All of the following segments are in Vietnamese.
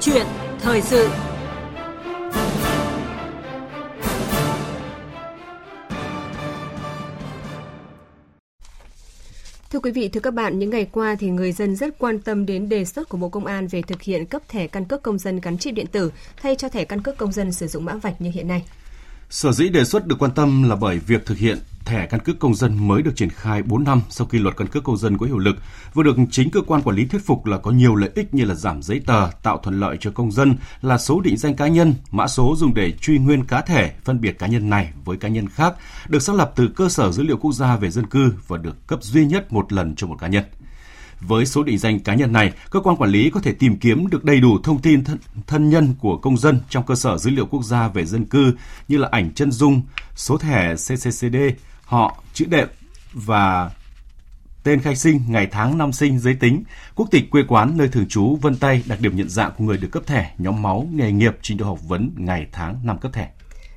chuyện thời sự Thưa quý vị, thưa các bạn, những ngày qua thì người dân rất quan tâm đến đề xuất của Bộ Công an về thực hiện cấp thẻ căn cước công dân gắn chip điện tử thay cho thẻ căn cước công dân sử dụng mã vạch như hiện nay. Sở dĩ đề xuất được quan tâm là bởi việc thực hiện thẻ căn cước công dân mới được triển khai 4 năm sau khi luật căn cước công dân có hiệu lực, vừa được chính cơ quan quản lý thuyết phục là có nhiều lợi ích như là giảm giấy tờ, tạo thuận lợi cho công dân, là số định danh cá nhân, mã số dùng để truy nguyên cá thể, phân biệt cá nhân này với cá nhân khác, được xác lập từ cơ sở dữ liệu quốc gia về dân cư và được cấp duy nhất một lần cho một cá nhân. Với số định danh cá nhân này, cơ quan quản lý có thể tìm kiếm được đầy đủ thông tin thân, thân nhân của công dân trong cơ sở dữ liệu quốc gia về dân cư như là ảnh chân dung, số thẻ CCCD, họ, chữ đệm và tên khai sinh, ngày tháng năm sinh, giới tính, quốc tịch quê quán, nơi thường trú, vân tay, đặc điểm nhận dạng của người được cấp thẻ, nhóm máu, nghề nghiệp, trình độ học vấn, ngày tháng năm cấp thẻ.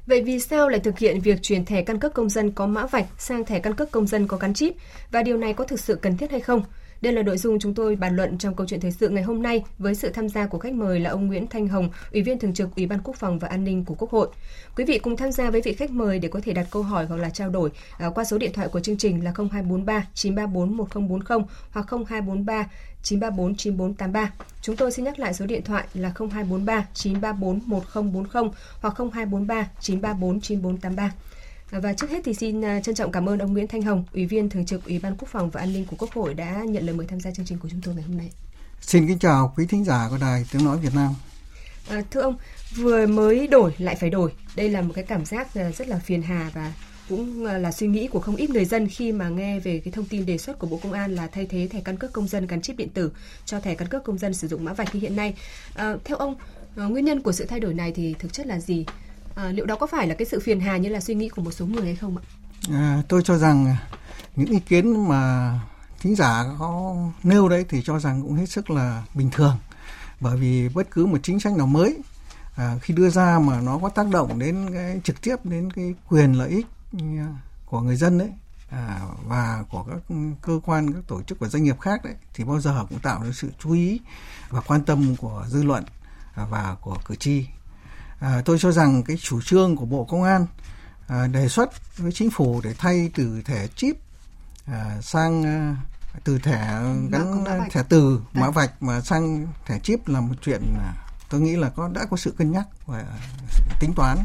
Vậy vì sao lại thực hiện việc chuyển thẻ căn cước công dân có mã vạch sang thẻ căn cước công dân có gắn chip và điều này có thực sự cần thiết hay không? Đây là nội dung chúng tôi bàn luận trong câu chuyện thời sự ngày hôm nay với sự tham gia của khách mời là ông Nguyễn Thanh Hồng, Ủy viên Thường trực Ủy ban Quốc phòng và An ninh của Quốc hội. Quý vị cùng tham gia với vị khách mời để có thể đặt câu hỏi hoặc là trao đổi à, qua số điện thoại của chương trình là 0243 934 1040 hoặc 0243 934 9483. Chúng tôi xin nhắc lại số điện thoại là 0243 934 1040 hoặc 0243 934 9483. Và trước hết thì xin à, trân trọng cảm ơn ông Nguyễn Thanh Hồng, Ủy viên Thường trực Ủy ban Quốc phòng và An ninh của Quốc hội đã nhận lời mời tham gia chương trình của chúng tôi ngày hôm nay. Xin kính chào quý thính giả của Đài Tiếng Nói Việt Nam. À, thưa ông, vừa mới đổi lại phải đổi. Đây là một cái cảm giác à, rất là phiền hà và cũng à, là suy nghĩ của không ít người dân khi mà nghe về cái thông tin đề xuất của Bộ Công an là thay thế thẻ căn cước công dân gắn chip điện tử cho thẻ căn cước công dân sử dụng mã vạch như hiện nay. À, theo ông, nguyên nhân của sự thay đổi này thì thực chất là gì? À, liệu đó có phải là cái sự phiền hà như là suy nghĩ của một số người hay không ạ? À, tôi cho rằng những ý kiến mà thính giả có nêu đấy thì cho rằng cũng hết sức là bình thường bởi vì bất cứ một chính sách nào mới à, khi đưa ra mà nó có tác động đến cái trực tiếp đến cái quyền lợi ích ừ, của người dân đấy à, và của các cơ quan các tổ chức và doanh nghiệp khác đấy thì bao giờ cũng tạo được sự chú ý và quan tâm của dư luận và của cử tri à, tôi cho rằng cái chủ trương của bộ công an à, đề xuất với chính phủ để thay từ thẻ chip à, sang à, từ thẻ gắn thẻ từ mã vạch mà sang thẻ chip là một chuyện tôi nghĩ là có đã có sự cân nhắc và tính toán.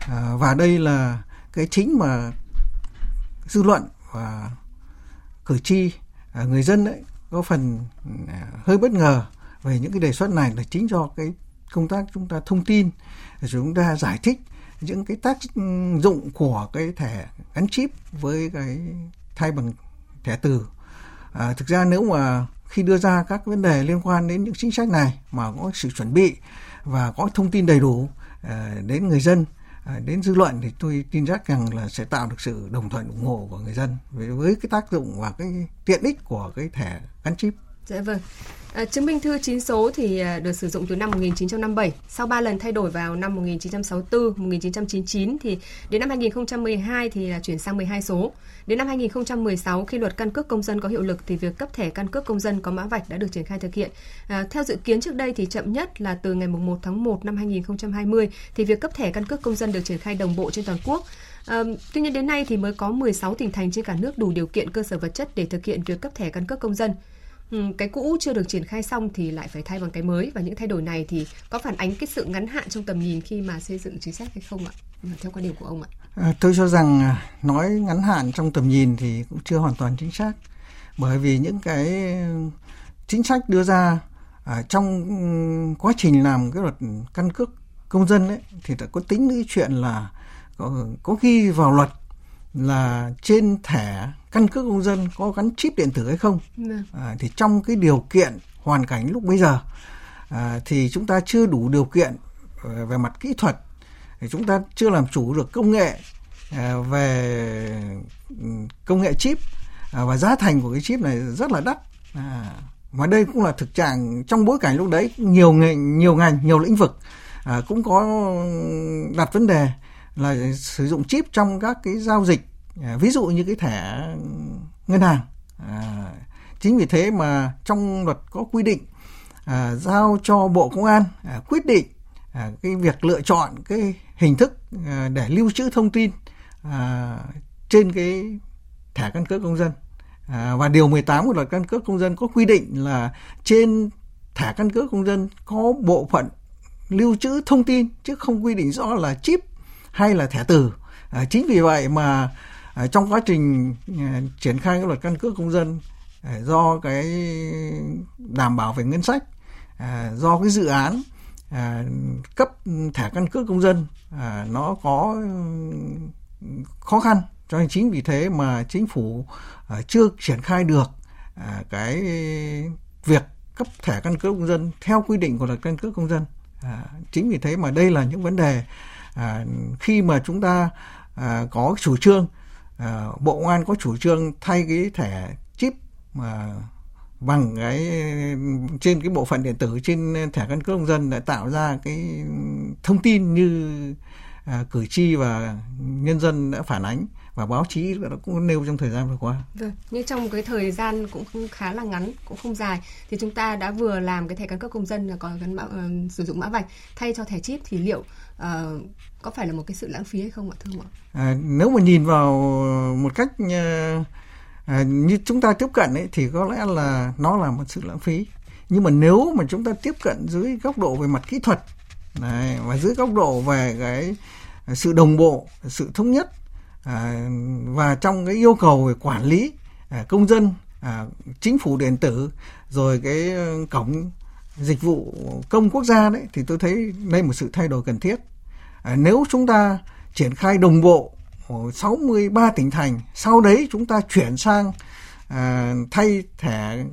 À, và đây là cái chính mà dư luận và cử tri à, người dân ấy có phần à, hơi bất ngờ về những cái đề xuất này là chính do cái công tác chúng ta thông tin chúng ta giải thích những cái tác dụng của cái thẻ gắn chip với cái thay bằng thẻ từ à, thực ra nếu mà khi đưa ra các vấn đề liên quan đến những chính sách này mà có sự chuẩn bị và có thông tin đầy đủ à, đến người dân à, đến dư luận thì tôi tin chắc rằng là sẽ tạo được sự đồng thuận ủng hộ của người dân với, với cái tác dụng và cái tiện ích của cái thẻ gắn chip. Dạ vâng. À, chứng minh thư 9 số thì à, được sử dụng từ năm 1957, sau 3 lần thay đổi vào năm 1964, 1999 thì đến năm 2012 thì là chuyển sang 12 số. Đến năm 2016 khi luật căn cước công dân có hiệu lực thì việc cấp thẻ căn cước công dân có mã vạch đã được triển khai thực hiện. À, theo dự kiến trước đây thì chậm nhất là từ ngày 1 tháng 1 năm 2020 thì việc cấp thẻ căn cước công dân được triển khai đồng bộ trên toàn quốc. À, tuy nhiên đến nay thì mới có 16 tỉnh thành trên cả nước đủ điều kiện cơ sở vật chất để thực hiện việc cấp thẻ căn cước công dân. Ừ, cái cũ chưa được triển khai xong thì lại phải thay bằng cái mới và những thay đổi này thì có phản ánh cái sự ngắn hạn trong tầm nhìn khi mà xây dựng chính sách hay không ạ? Theo quan điểm của ông ạ. À, tôi cho rằng à, nói ngắn hạn trong tầm nhìn thì cũng chưa hoàn toàn chính xác bởi vì những cái chính sách đưa ra ở trong quá trình làm cái luật căn cước công dân ấy thì đã có tính cái chuyện là có, có ghi vào luật là trên thẻ căn cước công dân có gắn chip điện tử hay không vâng. à, thì trong cái điều kiện hoàn cảnh lúc bây giờ à, thì chúng ta chưa đủ điều kiện à, về mặt kỹ thuật thì chúng ta chưa làm chủ được công nghệ à, về ừ, công nghệ chip à, và giá thành của cái chip này rất là đắt à, mà đây cũng là thực trạng trong bối cảnh lúc đấy nhiều ngành nhiều ngành nhiều lĩnh vực à, cũng có đặt vấn đề là sử dụng chip trong các cái giao dịch à, ví dụ như cái thẻ ngân hàng. À, chính vì thế mà trong luật có quy định à, giao cho Bộ Công an à, quyết định à, cái việc lựa chọn cái hình thức à, để lưu trữ thông tin à, trên cái thẻ căn cước công dân. À, và điều 18 của luật căn cước công dân có quy định là trên thẻ căn cước công dân có bộ phận lưu trữ thông tin chứ không quy định rõ là chip hay là thẻ từ. À, chính vì vậy mà Ờ, trong quá trình ờ, triển khai cái luật căn cước công dân ờ, do cái đảm bảo về ngân sách do cái dự án cấp thẻ căn cước công dân nó có ừ, khó khăn cho nên chính vì thế mà chính phủ chưa triển khai được cái việc cấp thẻ căn cước công dân theo quy định của luật căn cước công dân. À, chính vì thế mà đây là những vấn đề à, khi mà chúng ta à, có chủ trương Ờ, bộ công an có chủ trương thay cái thẻ chip mà bằng cái trên cái bộ phận điện tử trên thẻ căn cước công dân để tạo ra cái thông tin như à, cử tri và nhân dân đã phản ánh và báo chí đã cũng nêu trong thời gian vừa qua. Vâng, nhưng trong cái thời gian cũng khá là ngắn, cũng không dài thì chúng ta đã vừa làm cái thẻ căn cước công dân là có gắn mã uh, sử dụng mã vạch thay cho thẻ chip thì liệu Ờ, có phải là một cái sự lãng phí hay không ạ thưa ông ạ? À, nếu mà nhìn vào một cách uh, à, như chúng ta tiếp cận ấy thì có lẽ là nó là một sự lãng phí nhưng mà nếu mà chúng ta tiếp cận dưới góc độ về mặt kỹ thuật này, và dưới góc độ về cái sự đồng bộ sự thống nhất à, và trong cái yêu cầu về quản lý à, công dân à, chính phủ điện tử rồi cái ờ, cổng dịch vụ công quốc gia đấy thì tôi thấy đây một sự thay đổi cần thiết à, nếu chúng ta triển khai đồng bộ 63 tỉnh thành sau đấy chúng ta chuyển sang à, thay thẻ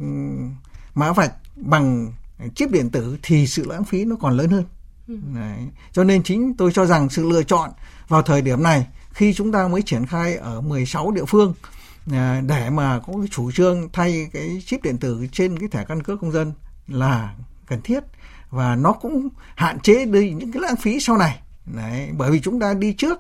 mã vạch bằng chip điện tử thì sự lãng phí nó còn lớn hơn ừ. Đấy. cho nên chính tôi cho rằng sự lựa chọn vào thời điểm này khi chúng ta mới triển khai ở 16 địa phương à, để mà có cái chủ trương thay cái chip điện tử trên cái thẻ căn cước công dân là cần thiết và nó cũng hạn chế đi những cái lãng phí sau này. Đấy, bởi vì chúng ta đi trước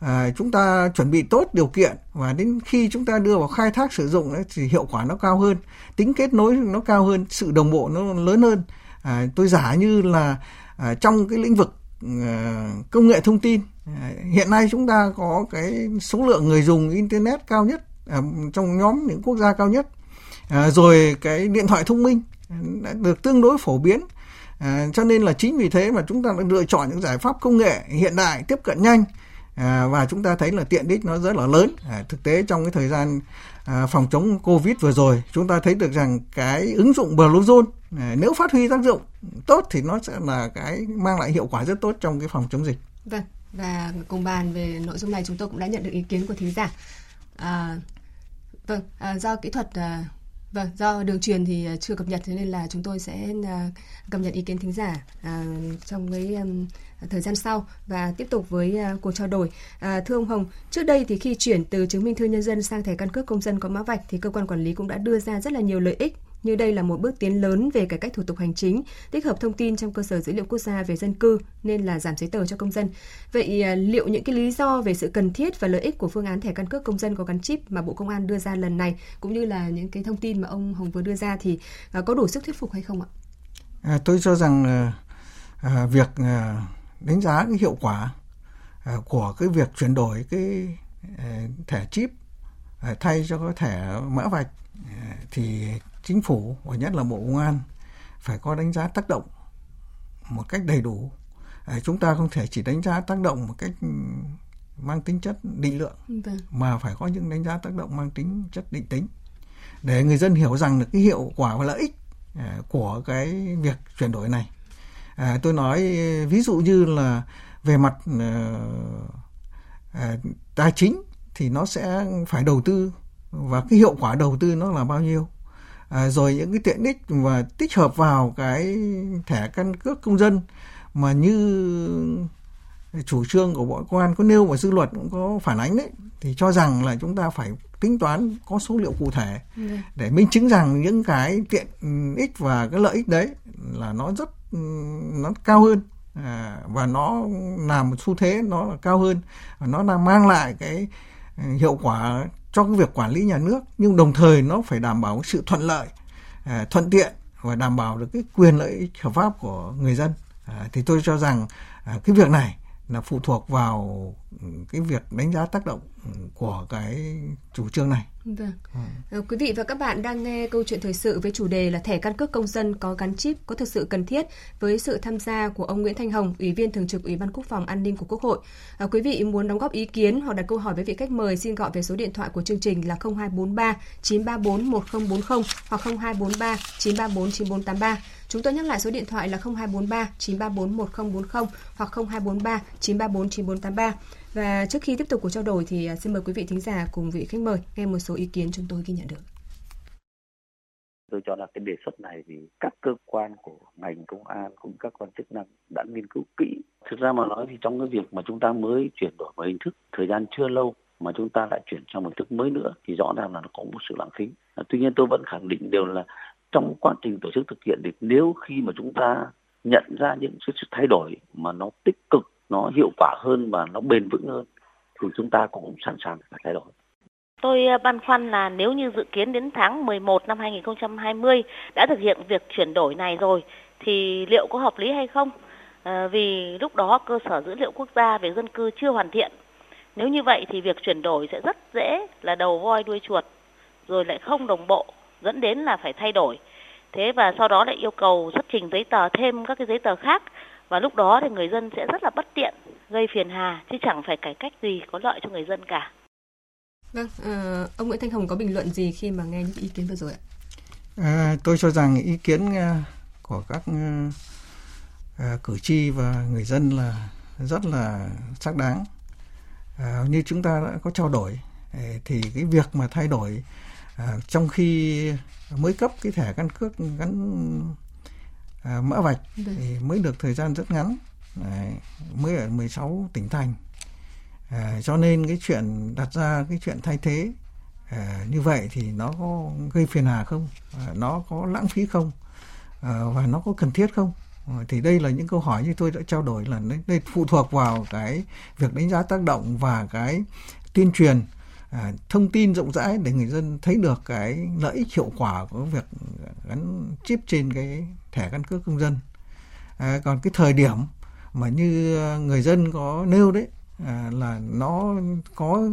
à, chúng ta chuẩn bị tốt điều kiện và đến khi chúng ta đưa vào khai thác sử dụng ấy, thì hiệu quả nó cao hơn tính kết nối nó cao hơn sự đồng bộ nó lớn hơn. À, tôi giả như là à, trong cái lĩnh vực à, công nghệ thông tin à, hiện nay chúng ta có cái số lượng người dùng internet cao nhất à, trong nhóm những quốc gia cao nhất. À, rồi cái điện thoại thông minh đã được tương đối phổ biến. À, cho nên là chính vì thế mà chúng ta đã lựa chọn những giải pháp công nghệ hiện đại tiếp cận nhanh. À, và chúng ta thấy là tiện ích nó rất là lớn. À, thực tế trong cái thời gian à, phòng chống covid vừa rồi chúng ta thấy được rằng cái ứng dụng bluezone à, nếu phát huy tác dụng tốt thì nó sẽ là cái mang lại hiệu quả rất tốt trong cái phòng chống dịch. Vâng và cùng bàn về nội dung này chúng tôi cũng đã nhận được ý kiến của thính giả. À, vâng à, do kỹ thuật à, Vâng, do đường truyền thì à, chưa cập nhật thế nên là chúng tôi sẽ à, cập nhật ý kiến thính giả à, trong cái thời gian sau và tiếp tục với cuộc trao đổi. Thưa ông Hồng, trước đây thì khi chuyển từ chứng minh thư nhân dân sang thẻ căn cước công dân có mã vạch thì cơ quan quản lý cũng đã đưa ra rất là nhiều lợi ích như đây là một bước tiến lớn về cải cách thủ tục hành chính, tích hợp thông tin trong cơ sở dữ liệu quốc gia về dân cư nên là giảm giấy tờ cho công dân. Vậy à, liệu những cái lý do về sự cần thiết và lợi ích của phương án thẻ căn cước công dân có gắn chip mà Bộ Công an đưa ra lần này cũng như là những cái thông tin mà ông Hồng vừa đưa ra thì à, có đủ sức thuyết phục hay không ạ? À, tôi cho rằng à, việc à, đánh giá cái hiệu quả à, của cái việc chuyển đổi cái à, thẻ chip à, thay cho cái thẻ mã vạch à, thì chính phủ và nhất là bộ công an phải có đánh giá tác động một cách đầy đủ. À, chúng ta không thể chỉ đánh giá tác động một cách mang tính chất định lượng vâng. mà phải có những đánh giá tác động mang tính chất định tính. Để người dân hiểu rằng được cái hiệu quả và lợi ích à, của cái việc chuyển đổi này. À, tôi nói ví dụ như là về mặt à, à, tài chính thì nó sẽ phải đầu tư và cái hiệu quả đầu tư nó là bao nhiêu à, rồi những cái tiện ích và tích hợp vào cái thẻ căn cước công dân mà như chủ trương của bộ công an có nêu và dư luật cũng có phản ánh đấy thì cho rằng là chúng ta phải tính toán có số liệu cụ thể ừ. để minh chứng rằng những cái tiện ích và cái lợi ích đấy là nó rất nó cao hơn à, và nó làm một xu thế nó là cao hơn và nó đang mang lại cái hiệu quả cho cái việc quản lý nhà nước, nhưng đồng thời nó phải đảm bảo sự thuận lợi à, thuận tiện và đảm bảo được cái quyền lợi ích hợp pháp của người dân. À, thì tôi cho rằng à, cái việc này là phụ thuộc vào cái việc đánh giá tác động của cái chủ trương này. Vâng. Ừ. Quý vị và các bạn đang nghe câu chuyện thời sự với chủ đề là thẻ căn cước công dân có gắn chip có thực sự cần thiết với sự tham gia của ông Nguyễn Thanh Hồng, Ủy viên Thường trực Ủy ban Quốc phòng An ninh của Quốc hội. À, quý vị muốn đóng góp ý kiến hoặc đặt câu hỏi với vị khách mời xin gọi về số điện thoại của chương trình là 0243 934 1040 hoặc 0243 934 9483. Chúng tôi nhắc lại số điện thoại là 0243 934 1040 hoặc 0243 934 9483. Và trước khi tiếp tục cuộc trao đổi thì à, xin mời quý vị thính giả cùng vị khách mời nghe một số ý kiến chúng tôi ghi nhận được. Tôi cho là cái đề xuất này thì các cơ quan của ngành công an cũng các quan chức năng đã nghiên cứu kỹ. Thực ra mà nói thì trong cái việc mà chúng ta mới chuyển đổi một hình thức, thời gian chưa lâu mà chúng ta lại chuyển sang một thức mới nữa thì rõ ràng là nó có một sự lãng phí. Tuy nhiên tôi vẫn khẳng định điều là trong quá trình tổ chức thực hiện thì nếu khi mà chúng ta nhận ra những sự thay đổi mà nó tích cực nó hiệu quả hơn và nó bền vững hơn thì chúng ta cũng sẵn sàng phải thay đổi. Tôi ờ, băn khoăn là nếu như dự kiến đến tháng 11 năm 2020 đã thực hiện việc chuyển đổi này rồi thì liệu có hợp lý hay không? À, vì lúc đó cơ sở dữ liệu quốc gia về dân cư chưa hoàn thiện. Nếu như vậy thì việc chuyển đổi sẽ rất dễ là đầu voi đuôi chuột rồi lại không đồng bộ dẫn đến là phải thay đổi. Thế và sau đó lại yêu cầu xuất trình giấy tờ thêm các cái giấy tờ khác. Và lúc đó thì người dân sẽ rất là bất tiện gây phiền hà chứ chẳng phải cải cách gì có lợi cho người dân cả. Vâng à, ông Nguyễn Thanh Hồng có bình luận gì khi mà nghe những ý kiến vừa rồi ạ? À, tôi cho rằng ý kiến uh, của các uh, uh, cử tri và người dân là rất là xác đáng. À, như chúng ta đã có trao đổi thì cái việc mà thay đổi à, trong khi mới cấp cái thẻ căn cước gắn à, mã vạch Đấy. thì mới được thời gian rất ngắn. Đấy, mới ở 16 tỉnh thành. À, cho nên cái chuyện đặt ra cái chuyện thay thế à, như vậy thì nó có gây phiền hà không? À, nó có lãng phí không? À, và nó có cần thiết không? À, thì đây là những câu hỏi như tôi đã trao đổi là đây phụ thuộc vào cái việc đánh giá tác động và cái tuyên truyền à, thông tin rộng rãi để người dân thấy được cái lợi ích hiệu quả của việc gắn chip trên cái thẻ căn cước công dân à, còn cái thời điểm mà như người dân có nêu đấy à, là nó có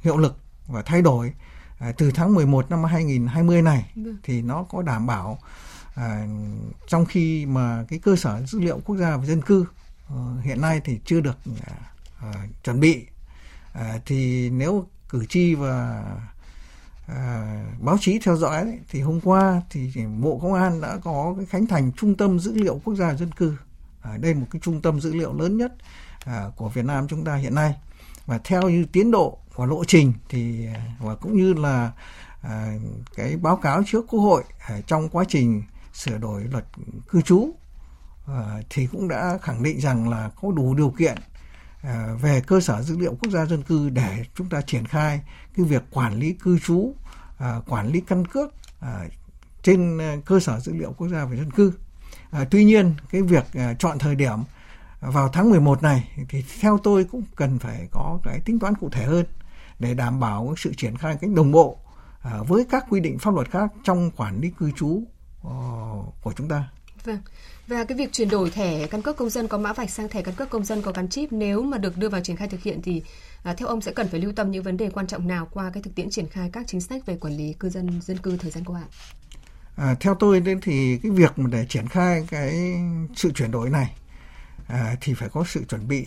hiệu lực và thay đổi à, từ tháng 11 năm 2020 này ừ. thì nó có đảm bảo à, trong khi mà cái cơ sở dữ liệu quốc gia về dân cư uh, hiện nay thì chưa được uh, chuẩn bị à, thì nếu cử tri và à, báo chí theo dõi đấy, thì hôm qua thì bộ công an đã có cái khánh thành trung tâm dữ liệu quốc gia dân cư. À, đây là một cái trung tâm dữ liệu lớn nhất à, của Việt Nam chúng ta hiện nay. Và theo như tiến độ và lộ trình thì và cũng như là à, cái báo cáo trước quốc hội à, trong quá trình sửa đổi luật cư trú à, thì cũng đã khẳng định rằng là có đủ điều kiện Ờ, về cơ sở dữ liệu quốc gia dân cư để chúng ta triển khai cái việc quản lý cư trú, ờ, quản lý căn cước ờ, trên cơ sở dữ liệu quốc gia về dân cư. Tuy nhiên cái việc chọn thời điểm vào tháng 11 này thì theo tôi cũng cần phải có cái tính toán cụ thể hơn để đảm bảo sự triển khai cách đồng bộ với các quy định pháp luật khác trong quản lý cư trú của chúng ta. Vâng. Và cái việc chuyển đổi thẻ căn cước công dân có mã vạch sang thẻ căn cước công dân có gắn chip nếu mà được đưa vào triển khai thực hiện thì à, theo ông sẽ cần phải lưu tâm những vấn đề quan trọng nào qua cái thực tiễn triển khai các chính sách về quản lý cư dân dân cư thời gian qua? À, theo tôi đến thì cái việc để triển khai cái sự chuyển đổi này à, thì phải có sự chuẩn bị.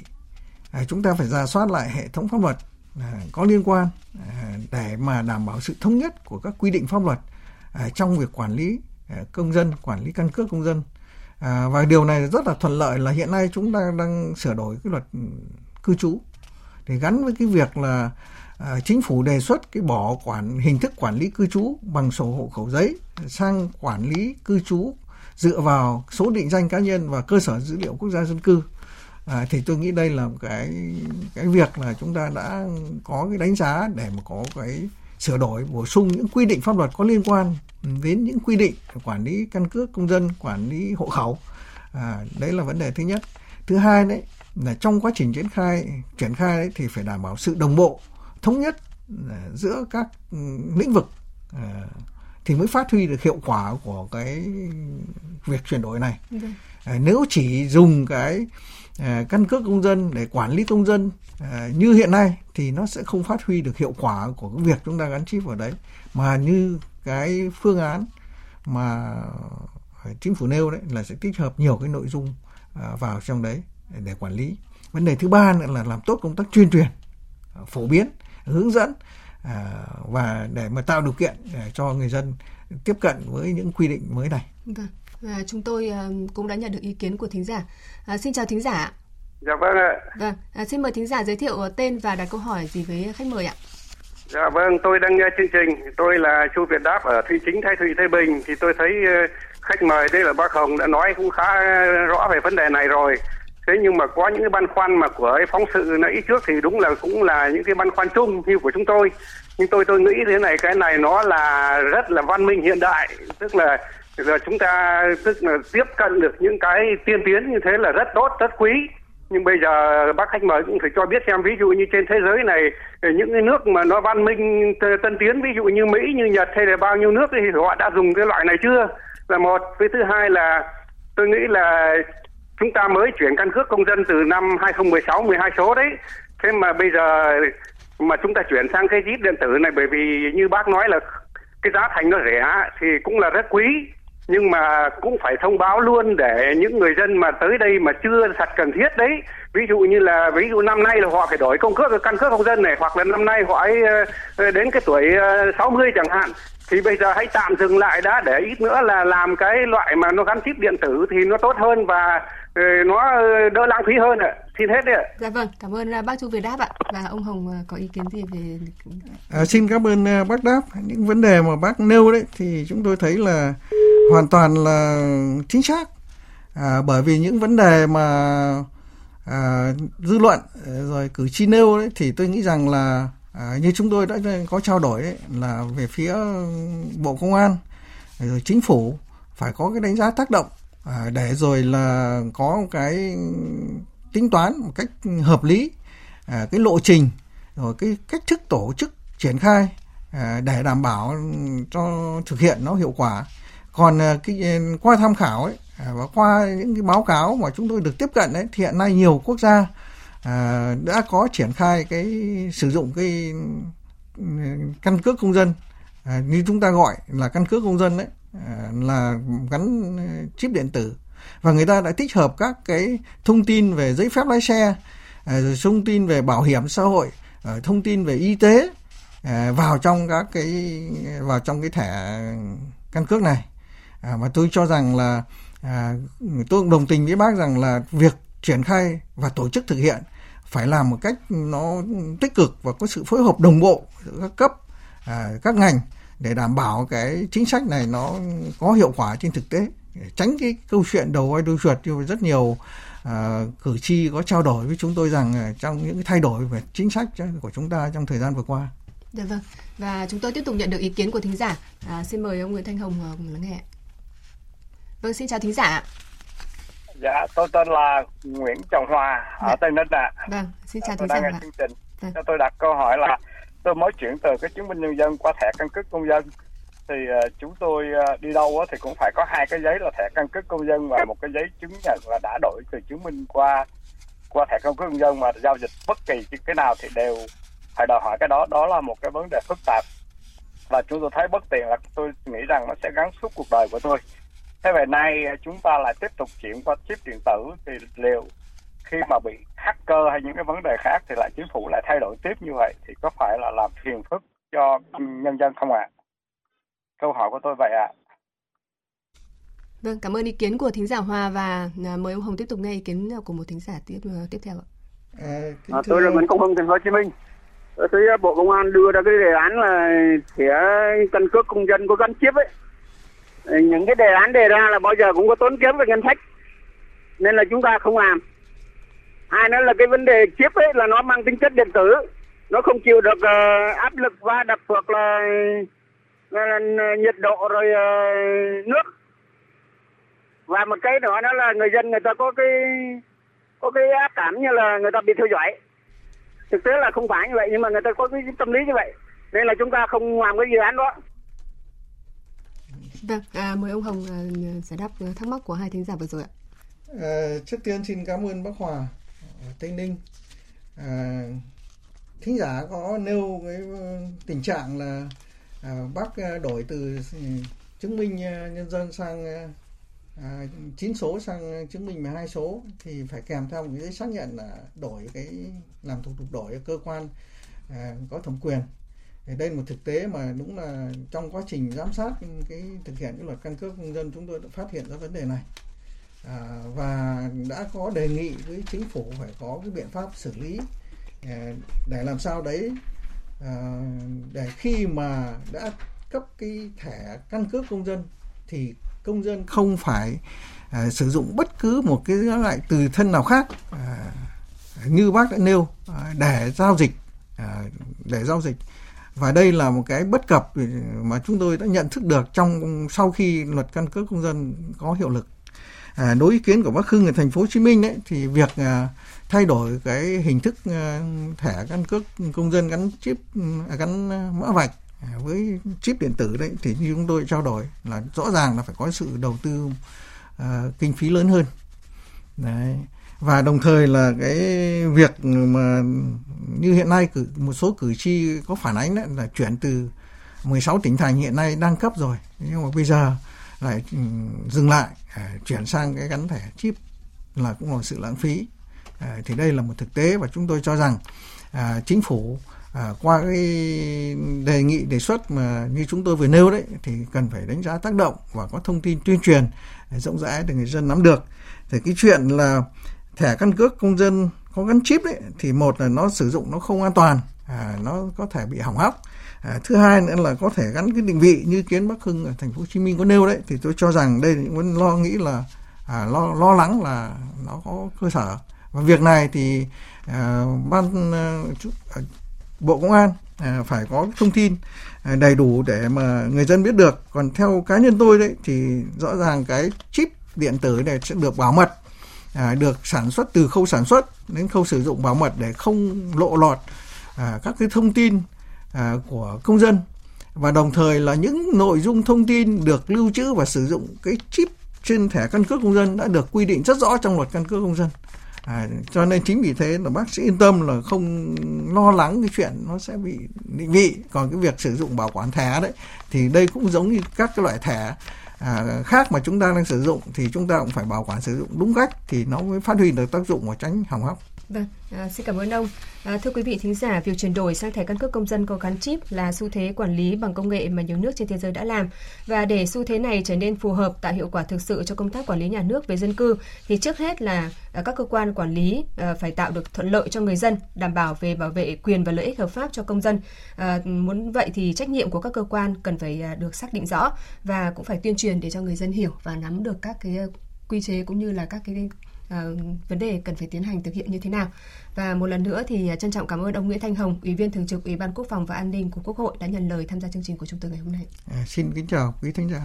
À, chúng ta phải ra soát lại hệ thống pháp luật à, có liên quan à, để mà đảm bảo sự thống nhất của các quy định pháp luật à, trong việc quản lý à, công dân, quản lý căn cước công dân à, và điều này rất là thuận lợi là hiện nay chúng ta đang sửa đổi cái luật cư trú. Để gắn với cái việc là à, chính phủ đề xuất cái bỏ quản hình thức quản lý cư trú bằng sổ hộ khẩu giấy sang quản lý cư trú dựa vào số định danh cá nhân và cơ sở dữ liệu quốc gia dân cư. À, thì tôi nghĩ đây là cái cái việc là chúng ta đã có cái đánh giá để mà có cái sửa đổi bổ sung những quy định pháp luật có liên quan đến những quy định quản lý căn cước công dân quản lý hộ khẩu. À, đấy là vấn đề thứ nhất. Thứ hai đấy là trong quá trình triển khai triển khai đấy thì phải đảm bảo sự đồng bộ thống nhất à, giữa các ừ, lĩnh vực à, thì mới phát huy được hiệu quả của cái việc chuyển đổi này. À, nếu chỉ dùng cái Ờ, căn cước công dân để quản lý công dân ờ, như hiện nay thì nó sẽ không phát huy được hiệu quả của cái việc chúng ta gắn chip vào đấy. Mà như cái phương án mà chính phủ nêu đấy là sẽ tích hợp nhiều cái nội dung ờ, vào trong đấy để quản lý. Vấn đề thứ ba nữa là làm tốt công tác tuyên truyền phổ biến, hướng dẫn và để mà tạo điều kiện để cho người dân tiếp cận với những quy định mới này. Vâng. Và chúng tôi cũng đã nhận được ý kiến của thính giả. À, xin chào thính giả. Dạ vâng ạ. Vâng, à, xin mời thính giả giới thiệu tên và đặt câu hỏi gì với khách mời ạ. Dạ vâng, tôi đang nghe chương trình. Tôi là Chu Việt Đáp ở Thủy Chính, Thái Thụy, Thái Bình. Thì tôi thấy khách mời đây là bác Hồng đã nói cũng khá rõ về vấn đề này rồi thế nhưng mà có những cái băn khoăn mà của phóng sự nãy trước thì đúng là cũng là những cái băn khoăn chung như của chúng tôi nhưng tôi tôi nghĩ thế này cái này nó là rất là văn minh hiện đại tức là giờ chúng ta tức là tiếp cận được những cái tiên tiến như thế là rất tốt, rất quý. Nhưng bây giờ bác khách mời cũng phải cho biết xem, ví dụ như trên thế giới này, những cái nước mà nó văn minh tân tiến, ví dụ như Mỹ, như Nhật hay là bao nhiêu nước thì họ đã dùng cái loại này chưa? Là một. Với thứ hai là tôi nghĩ là chúng ta mới chuyển căn cước công dân từ năm 2016 12 số đấy. Thế mà bây giờ mà chúng ta chuyển sang cái chip điện tử này, bởi vì như bác nói là cái giá thành nó rẻ, thì cũng là rất quý nhưng mà cũng phải thông báo luôn để những người dân mà tới đây mà chưa thật cần thiết đấy ví dụ như là ví dụ năm nay là họ phải đổi công cước căn cước công dân này hoặc là năm nay họ ấy ờ, đến cái tuổi 60 ờ, chẳng hạn thì bây giờ hãy tạm dừng lại đã để ít nữa là làm cái loại mà nó gắn chip điện tử thì nó tốt hơn và ờ, nó đỡ lãng phí hơn ạ. Xin hết đấy ạ. Dạ vâng, cảm ơn bác Chu Việt đáp ạ. Và ông Hồng có ý kiến gì về à, Xin cảm ơn bác đáp. Những vấn đề mà bác nêu đấy thì chúng tôi thấy là hoàn toàn là chính xác. À, bởi vì những vấn đề mà à, dư luận à, rồi cử tri nêu đấy thì tôi nghĩ rằng là à, như chúng tôi đã có trao đổi ấy, là về phía bộ công an rồi chính phủ phải có cái đánh giá tác động à, để rồi là có cái tính toán một cách hợp lý à, cái lộ trình rồi cái cách thức tổ chức triển khai à, để đảm bảo cho thực hiện nó hiệu quả còn ờ, cái ờ, qua tham khảo ấy à, và qua những cái báo cáo mà chúng tôi được tiếp cận ấy thì hiện nay nhiều quốc gia à, đã có triển khai cái sử dụng cái ừ, căn cước công dân. À, như chúng ta gọi là căn cước công dân đấy à, là gắn ờ, chip điện tử. Và người ta đã tích hợp các cái thông tin về giấy phép lái xe à, rồi thông tin về bảo hiểm xã hội à, thông tin về y tế à, vào trong các cái vào trong cái thẻ căn cước này à, và tôi cho rằng là à, tôi cũng đồng tình với bác rằng là việc triển khai và tổ chức thực hiện phải làm một cách nó tích cực và có sự phối hợp đồng bộ giữa các cấp à, các ngành để đảm bảo cái chính sách này nó có hiệu quả trên thực tế tránh cái câu chuyện đầu voi đuôi chuột như rất nhiều à, cử tri có trao đổi với chúng tôi rằng trong những cái thay đổi về chính sách của chúng ta trong thời gian vừa qua. được vâng. Và chúng tôi tiếp tục nhận được ý kiến của thính giả. À, xin mời ông Nguyễn Thanh Hồng à, lắng nghe. Vâng, xin chào thính giả. Dạ, tôi tên là Nguyễn Trọng Hòa ở dạ. Tây Ninh ạ. À. Vâng, xin chào thính giả. Đang nghe chương trình. Vâng. Cho tôi đặt câu hỏi là tôi mới chuyển từ cái chứng minh nhân dân qua thẻ căn cước công dân thì uh, chúng tôi uh, đi đâu uh, thì cũng phải có hai cái giấy là thẻ căn cước công dân và một cái giấy chứng nhận là đã đổi từ chứng minh qua qua thẻ căn cước công dân mà giao dịch bất kỳ cái nào thì đều phải đòi hỏi cái đó đó là một cái vấn đề phức tạp và chúng tôi thấy bất tiện là tôi nghĩ rằng nó sẽ gắn suốt cuộc đời của tôi thế về nay chúng ta lại tiếp tục chuyển qua chip điện tử thì liệu khi mà bị hacker hay những cái vấn đề khác thì lại chính phủ lại thay đổi tiếp như vậy thì có phải là làm phiền phức cho nhân dân không ạ? À? Câu hỏi của tôi vậy ạ. À. Vâng, cảm ơn ý kiến của thính giả Hòa và à, mời ông Hồng tiếp tục nghe ý kiến của một thính giả tiếp à, tiếp theo ạ. À, à, tôi là Nguyễn Công Hưng, thành phố Hồ Chí Minh. Tôi thấy Bộ Công an đưa ra cái đề án là thẻ căn cước công dân có gắn chip ấy. Những cái đề án đề ra là bao giờ cũng có tốn kém về ngân sách. Nên là chúng ta không làm. Hai nữa là cái vấn đề chip ấy là nó mang tính chất điện tử. Nó không chịu được uh, áp lực và đặc thuộc là ờ, nhiệt độ rồi uh, nước và một cái nữa đó là người dân người ta có cái có cái áp cảm như là người ta bị theo dõi thực tế là không phải như vậy nhưng mà người ta có cái tâm lý như vậy nên là chúng ta không làm cái dự án đó Vâng, à, mời ông Hồng à, à giải đáp à, thắc mắc của hai thính giả vừa rồi ạ. À, trước tiên xin cảm ơn bác Hòa à, ở Tây Ninh. À, thính giả có nêu cái ờ, tình trạng là à, bác đổi từ ừ, chứng minh nhân dân sang à, 9 số sang chứng minh 12 số thì phải kèm theo một giấy xác nhận là đổi cái làm thủ tục đổi ở cơ quan à, có thẩm quyền thì đây là một thực tế mà đúng là trong quá trình giám sát cái thực hiện cái luật căn cước công dân chúng tôi đã phát hiện ra vấn đề này. À, và đã có đề nghị với chính phủ phải có cái biện pháp xử lý à, để làm sao đấy à, để khi mà đã cấp cái thẻ căn cước công dân thì công dân không phải à, sử dụng bất cứ một cái loại từ thân nào khác à, như bác đã nêu à, để giao dịch à, để giao dịch và đây là một cái bất cập mà chúng tôi đã nhận thức được trong sau khi luật căn cước công dân có hiệu lực. À, đối ý kiến của bác Hưng ở thành phố Hồ Chí Minh đấy thì việc à, thay đổi cái hình thức à, thẻ căn cước công dân gắn chip à, gắn à, mã vạch à, với chip điện tử đấy thì như chúng tôi trao đổi là rõ ràng là phải có sự đầu tư à, kinh phí lớn hơn. Đấy và đồng thời là cái việc mà như hiện nay cử một số cử tri có phản ánh đấy là chuyển từ 16 tỉnh thành hiện nay đang cấp rồi. Nhưng mà bây giờ lại ừ, dừng lại à, chuyển sang cái gắn thẻ chip là cũng là sự lãng phí. À, thì đây là một thực tế và chúng tôi cho rằng à, chính phủ à, qua cái đề nghị đề xuất mà như chúng tôi vừa nêu đấy thì cần phải đánh giá tác động và có thông tin tuyên truyền rộng rãi để người dân nắm được. Thì cái chuyện là thẻ căn cước công dân có gắn chip đấy thì một là nó sử dụng nó không an toàn à, nó có thể bị hỏng hóc. À, thứ hai nữa là có thể gắn cái định vị như kiến bắc hưng ở thành phố hồ chí minh có nêu đấy thì tôi cho rằng đây là những lo nghĩ là à, lo lo lắng là nó có cơ sở. Và việc này thì à, ban à, à bộ công an à, phải có thông tin à, đầy đủ để mà người dân biết được. Còn theo cá nhân tôi đấy thì rõ ràng cái chip điện tử này sẽ được bảo mật à, được sản xuất từ khâu sản xuất đến khâu sử dụng bảo mật để không lộ lọt à, các cái thông tin à, của công dân. Và đồng thời là những nội dung thông tin được lưu trữ và sử dụng cái chip trên thẻ căn cước công dân đã được quy định rất rõ trong luật căn cước công dân. À, cho nên chính vì thế là bác sĩ yên tâm là không lo lắng cái chuyện nó sẽ bị định vị. Còn cái việc sử dụng bảo quản thẻ đấy thì đây cũng giống như các cái loại thẻ à, khác mà chúng ta đang sử dụng thì chúng ta cũng phải bảo quản sử dụng đúng cách thì nó mới phát huy được tác dụng và tránh hỏng hóc. Vâng, à, xin cảm ơn ông. À, thưa quý vị thính giả, việc chuyển đổi sang thẻ căn cước công dân có gắn chip là xu thế quản lý bằng công nghệ mà nhiều nước trên thế giới đã làm. Và để xu thế này trở nên phù hợp tạo hiệu quả thực sự cho công tác quản lý nhà nước về dân cư thì trước hết là à, các cơ quan quản lý à, phải tạo được thuận lợi cho người dân, đảm bảo về bảo vệ quyền và lợi ích hợp pháp cho công dân. À, muốn vậy thì trách nhiệm của các cơ quan cần phải à, được xác định rõ và cũng phải tuyên truyền để cho người dân hiểu và nắm được các cái à, quy chế cũng như là các cái uh, vấn đề cần phải tiến hành thực hiện như thế nào. Và một lần nữa thì à, trân trọng cảm ơn ông Nguyễn Thanh Hồng, Ủy viên Thường trực Ủy ban Quốc phòng và An ninh của Quốc hội đã nhận lời tham gia chương trình của chúng tôi ngày hôm nay. À, xin kính chào quý thính giả.